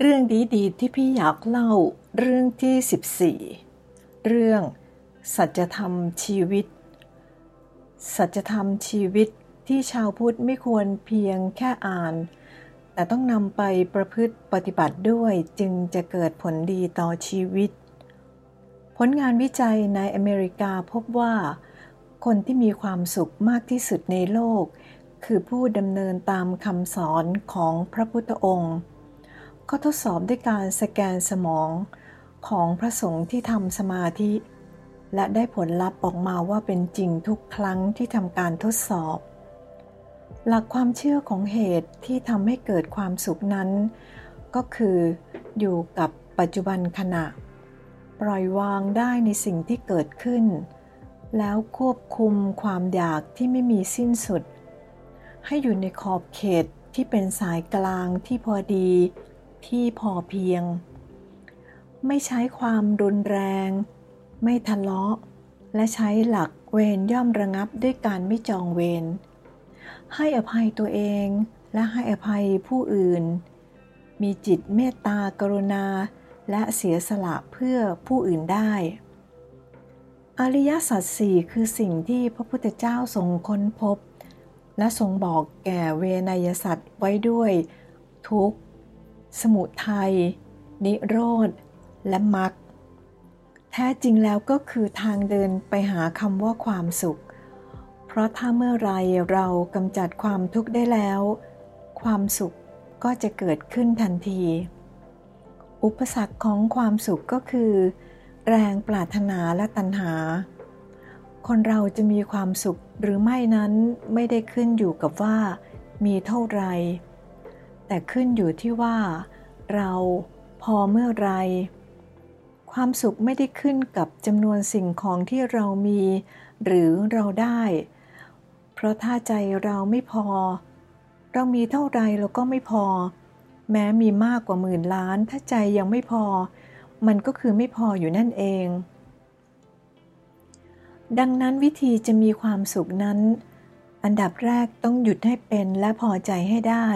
เรื่องดีๆที่พี่อยากเล่าเรื่องที่ 14 เรื่อง สัจธรรมชีวิต สัจธรรมชีวิตที่ชาวพุทธไม่ควรเพียงแค่อ่าน แต่ต้องนำไปประพฤติปฏิบัติด้วยจึงจะเกิดผลดีต่อชีวิต ผลงานวิจัยในอเมริกาพบว่า คนที่มีความสุขมากที่สุดในโลก คือผู้ดำเนินตามคำสอนของพระพุทธองค์ เขาทดสอบด้วยการสแกนสมองของพระสงฆ์ที่ทำสมาธิ และได้ผลลัพธ์ออกมาว่าเป็นจริงทุกครั้งที่ทำการทดสอบ หลักความเชื่อของเหตุที่ทำให้เกิดความสุขนั้น ก็คืออยู่กับปัจจุบันขณะ ปล่อยวางได้ในสิ่งที่เกิดขึ้น แล้วควบคุมความอยากที่ไม่มีสิ้นสุด ให้อยู่ในขอบเขตที่เป็นสายกลางที่พอดี ที่พอเพียง ไม่ใช้ความรุนแรง ไม่ทะเลาะ และใช้หลักเวรย่อมระงับด้วยการไม่จองเวรให้อภัยตัวเองและให้อภัยผู้อื่น มีจิตเมตตากรุณา และเสียสละเพื่อผู้อื่นได้ อริยสัจสี่คือสิ่งที่พระพุทธเจ้าทรงค้นพบ และทรงบอกแก่เวนยสัตว์ไว้ด้วยทุก สมุทัย นิโรธ และมรรค แท้จริงแล้วก็คือทางเดินไปหาคำว่าความสุข เพราะถ้าเมื่อไรเรากำจัดความทุกข์ได้แล้ว ความสุขก็จะเกิดขึ้นทันที อุปสรรคของความสุขก็คือ แรงปรารถนาและตัณหา คนเราจะมีความสุขหรือไม่นั้นไม่ได้ขึ้นอยู่กับว่า มีเท่าไหร่ แต่ขึ้นอยู่ที่ว่า เราพอเมื่อไร ความสุขไม่ได้ขึ้นกับจำนวนสิ่งของที่เรามี หรือเราได้ เพราะถ้าใจเราไม่พอ เรามีเท่าไรเราก็ไม่พอ แม้มีมากกว่าหมื่นล้าน ถ้าใจยังไม่พอ มันก็คือไม่พออยู่นั่นเอง ดังนั้นวิธีจะมีความสุขนั้น อันดับแรกต้องหยุดให้เป็นและพอใจให้ได้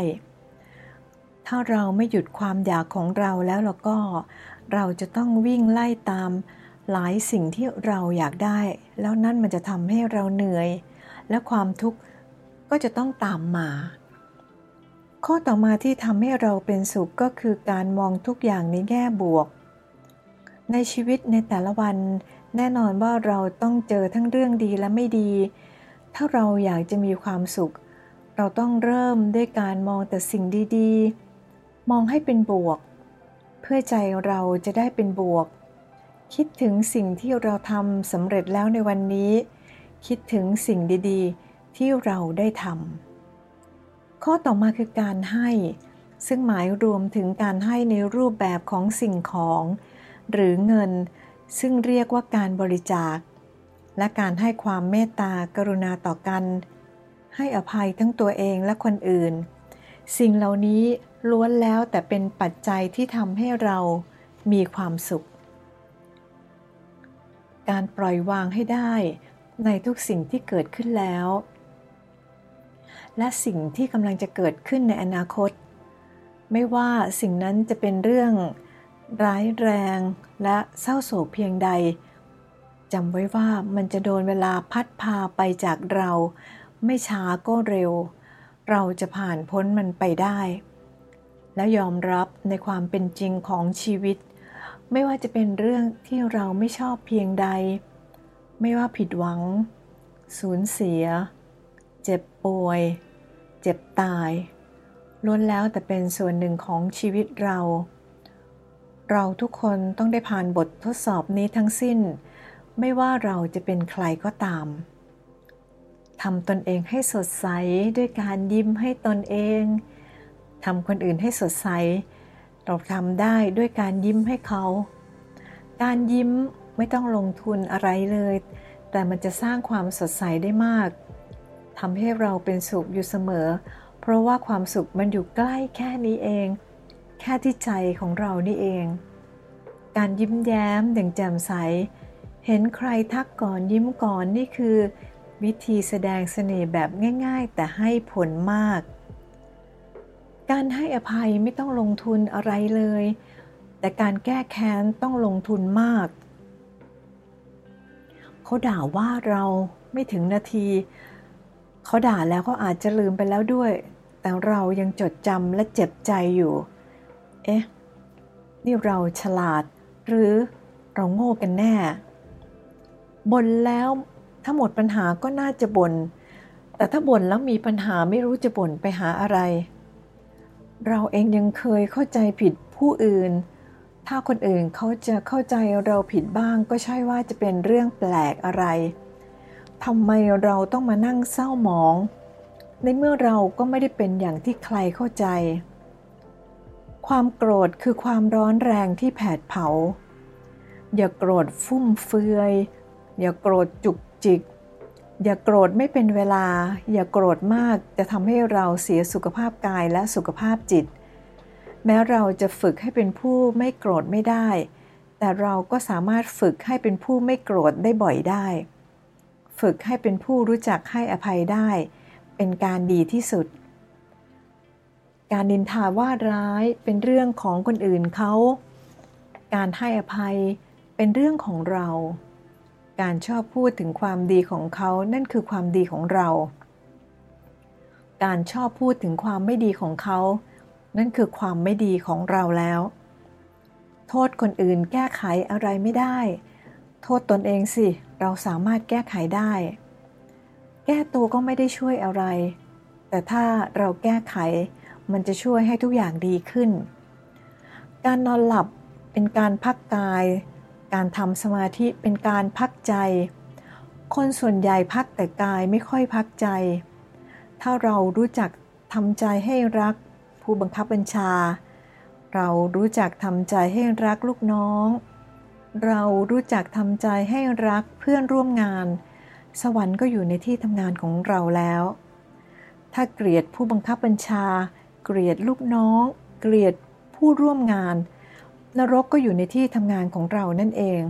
ถ้าเราไม่หยุดความอยากของเราแล้วเราก็ เราจะต้องวิ่งไล่ตาม หลายสิ่งที่เราอยากได้ แล้วนั่นมันจะทำให้เราเหนื่อย และความทุกข์ก็จะต้องตามมา ข้อต่อมาที่ทำให้เราเป็นสุขก็คือการมองทุกอย่างในแง่บวก ในชีวิตในแต่ละวัน แน่นอนว่าเราต้องเจอทั้งเรื่องดีและไม่ดี ถ้าเราอยากจะมีความสุข เราต้องเริ่มด้วยการมองแต่สิ่งดีๆ มองให้เป็นบวก เพื่อใจเราจะได้เป็นบวก คิดถึงสิ่งที่เราทำสำเร็จแล้วในวันนี้ คิดถึงสิ่งดีๆ ที่เราได้ทำข้อต่อมาคือการให้ ซึ่งหมายรวมถึงการให้ในรูปแบบของสิ่งของ หรือเงิน ซึ่งเรียกว่าการบริจาค และการให้ความเมตตากรุณาต่อกัน ให้อภัยทั้งตัวเองและคนอื่น สิ่งเหล่านี้ ล้วนแล้วแต่เป็นปัจจัยที่ทำให้เรามีความสุข การปล่อยวางให้ได้ในทุกสิ่งที่เกิดขึ้นแล้ว และสิ่งที่กำลังจะเกิดขึ้นในอนาคต ไม่ว่าสิ่งนั้นจะเป็นเรื่องร้ายแรงและเศร้าโศกเพียงใดจำไว้ว่ามันจะโดนเวลาพัดพาไปจากเรา ไม่ช้าก็เร็ว เราจะผ่านพ้นมันไปได้ และยอมรับในความเป็นจริงของชีวิต ไม่ว่าจะเป็นเรื่องที่เราไม่ชอบเพียงใด ไม่ว่าผิดหวัง สูญเสีย เจ็บป่วย เจ็บตายล้วนแล้วแต่เป็นส่วนหนึ่งของชีวิตเรา เราทุกคนต้องได้ผ่านบททดสอบนี้ทั้งสิ้น ไม่ว่าเราจะเป็นใครก็ตามทำตนเองให้สดใสด้วยการยิ้มให้ตนเอง ทำคนอื่นให้สดใส เราทำได้ด้วยการยิ้มให้เขา การยิ้มไม่ต้องลงทุนอะไรเลย แต่มันจะสร้างความสดใสได้มากทำให้เราเป็นสุขอยู่เสมอ เพราะว่าความสุขมันอยู่ใกล้แค่นี้เอง แค่ที่ใจของเรานี่เอง การยิ้มแย้มอย่างแจ่มใส เห็นใครทักก่อนยิ้มก่อนนี่คือ วิธีแสดงเสน่ห์แบบง่าย ๆ แต่ให้ผลมาก การให้อภัยไม่ต้องลงทุนอะไรเลย แต่การแก้แค้นต้องลงทุนมาก เขาด่าว่าเราไม่ถึงนาที เขาด่าแล้วก็อาจจะลืมไปแล้วด้วย แต่เรายังจดจำและเจ็บใจอยู่ เอ๊ะ นี่เราฉลาด หรือเราโง่กันแน่ บ่นแล้วถ้าหมดปัญหาก็น่าจะบน่นแต่ถ้าบ่นแล้วมีปัญหาไม่รู้จะบ่นไปหาอะไร เราเองยังเคยเข้าใจผิดผู้อื่น ถ้าคนอื่นเขาจะเข้าใจเราผิดบ้างก็ใช่ว่าจะเป็นเรื่องแปลกอะไรทำไมเราต้องมานั่งเศร้าหมอง ในเมื่อเราก็ไม่ได้เป็นอย่างที่ใครเข้าใจ ความโกรธคือความร้อนแรงที่แผดเผา อย่าโกรธฟุ่มเฟือย อย่าโกรธจุกจิก อย่าโกรธไม่เป็นเวลา อย่าโกรธมากจะทำให้เราเสียสุขภาพกายและสุขภาพจิต แม้เราจะฝึกให้เป็นผู้ไม่โกรธไม่ได้ แต่เราก็สามารถฝึกให้เป็นผู้ไม่โกรธได้บ่อยได้ ฝึกให้เป็นผู้รู้จักให้อภัยได้ เป็นการดีที่สุด การนินทาว่าร้ายเป็นเรื่องของคนอื่นเขา การให้อภัยเป็นเรื่องของเรา การชอบพูดถึงความดีของเขานั่นคือความดีของเรา การชอบพูดถึงความไม่ดีของเขา นั่นคือความไม่ดีของเราแล้ว โทษคนอื่นแก้ไขอะไรไม่ได้ โทษตนเองสิ เราสามารถแก้ไขได้ แก้ตัวก็ไม่ได้ช่วยอะไร แต่ถ้าเราแก้ไข มันจะช่วยให้ทุกอย่างดีขึ้น การนอนหลับเป็นการพักกาย การทำสมาธิเป็นการพักใจ คนส่วนใหญ่พักแต่กายไม่ค่อยพักใจ ถ้าเรารู้จักทำใจให้รักผู้บังคับบัญชา เรารู้จักทำใจให้รักลูกน้อง เรารู้จักทำใจให้รักเพื่อนร่วมงาน สวรรค์ก็อยู่ในที่ทำงานของเราแล้ว ถ้าเกลียดผู้บังคับบัญชา เกลียดลูกน้อง เกลียดผู้ร่วมงาน นรกก็อยู่ในที่ทำงานของเรานั่นเอง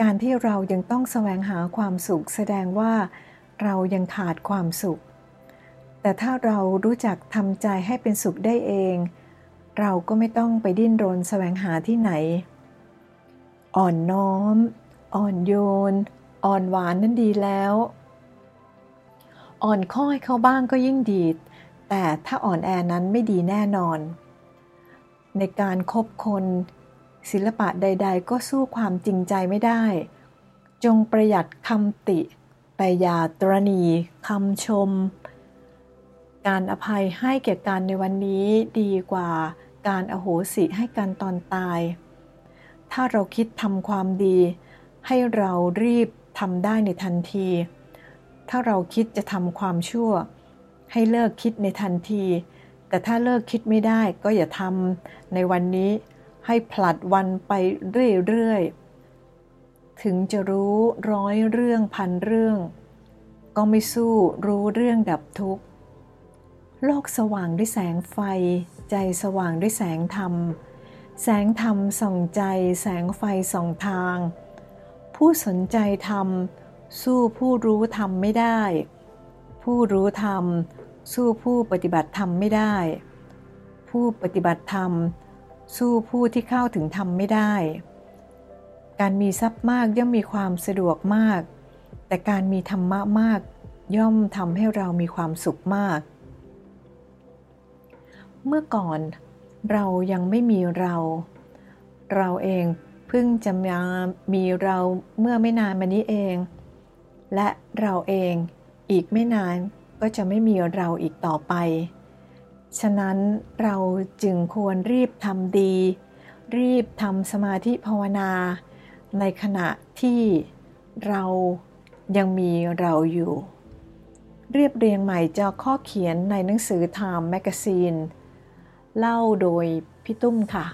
การที่เรายังต้องแสวงหาความสุขแสดงว่าเรายังขาดความสุข แต่ถ้าเรารู้จักทำใจให้เป็นสุขได้เอง เราก็ไม่ต้องไปดิ้นรนแสวงหาที่ไหน อ่อนน้อม อ่อนโยน อ่อนหวานนั่นดีแล้ว อ่อนข้อให้เขาบ้างก็ยิ่งดี แต่ถ้าอ่อนแอนั้นไม่ดีแน่นอน ในการคบคน ศิลปะใด ๆ ก็สู้ความจริงใจไม่ได้ จงประหยัดคำติ แต่อย่าตรณีคำชม การอภัยให้แก่กันในวันนี้ดีกว่าการอโหสิให้กันตอนตาย ถ้าเราคิดทำความดี ให้เรารีบทำได้ในทันที ถ้าเราคิดจะทำความชั่ว ให้เลิกคิดในทันที แต่ถ้าเลิกคิดไม่ได้ก็อย่าทำในวันนี้ให้ผลัดวันไปเรื่อยๆ ถึงจะรู้ร้อยเรื่องพันเรื่อง ก็ไม่สู้รู้เรื่องดับทุกข์ โลกสว่างด้วยแสงไฟ ใจสว่างด้วยแสงธรรม แสงธรรมส่องใจ แสงไฟส่องทาง ผู้สนใจธรรม สู้ผู้รู้ธรรมไม่ได้ ผู้รู้ธรรม สู้ผู้ปฏิบัติธรรมไม่ได้ ผู้ปฏิบัติธรรม สู้ผู้ที่เข้าถึงธรรมไม่ได้ การมีทรัพย์มากย่อมมีความสะดวกมาก แต่การมีธรรมะมากย่อมทำให้เรามีความสุขมาก เมื่อก่อนเรายังไม่มีเรา เราเองเพิ่งจะมามีเราเมื่อไม่นานมานี้เอง และเราเองอีกไม่นาน ก็จะไม่มีเราอีกต่อไป ฉะนั้นเราจึงควรรีบทำดี รีบทำสมาธิภาวนา ในขณะที่เรายังมีเราอยู่ เรียบเรียงใหม่จากข้อเขียนในหนังสือ Time Magazine เล่าโดยพี่ตุ้มค่ะ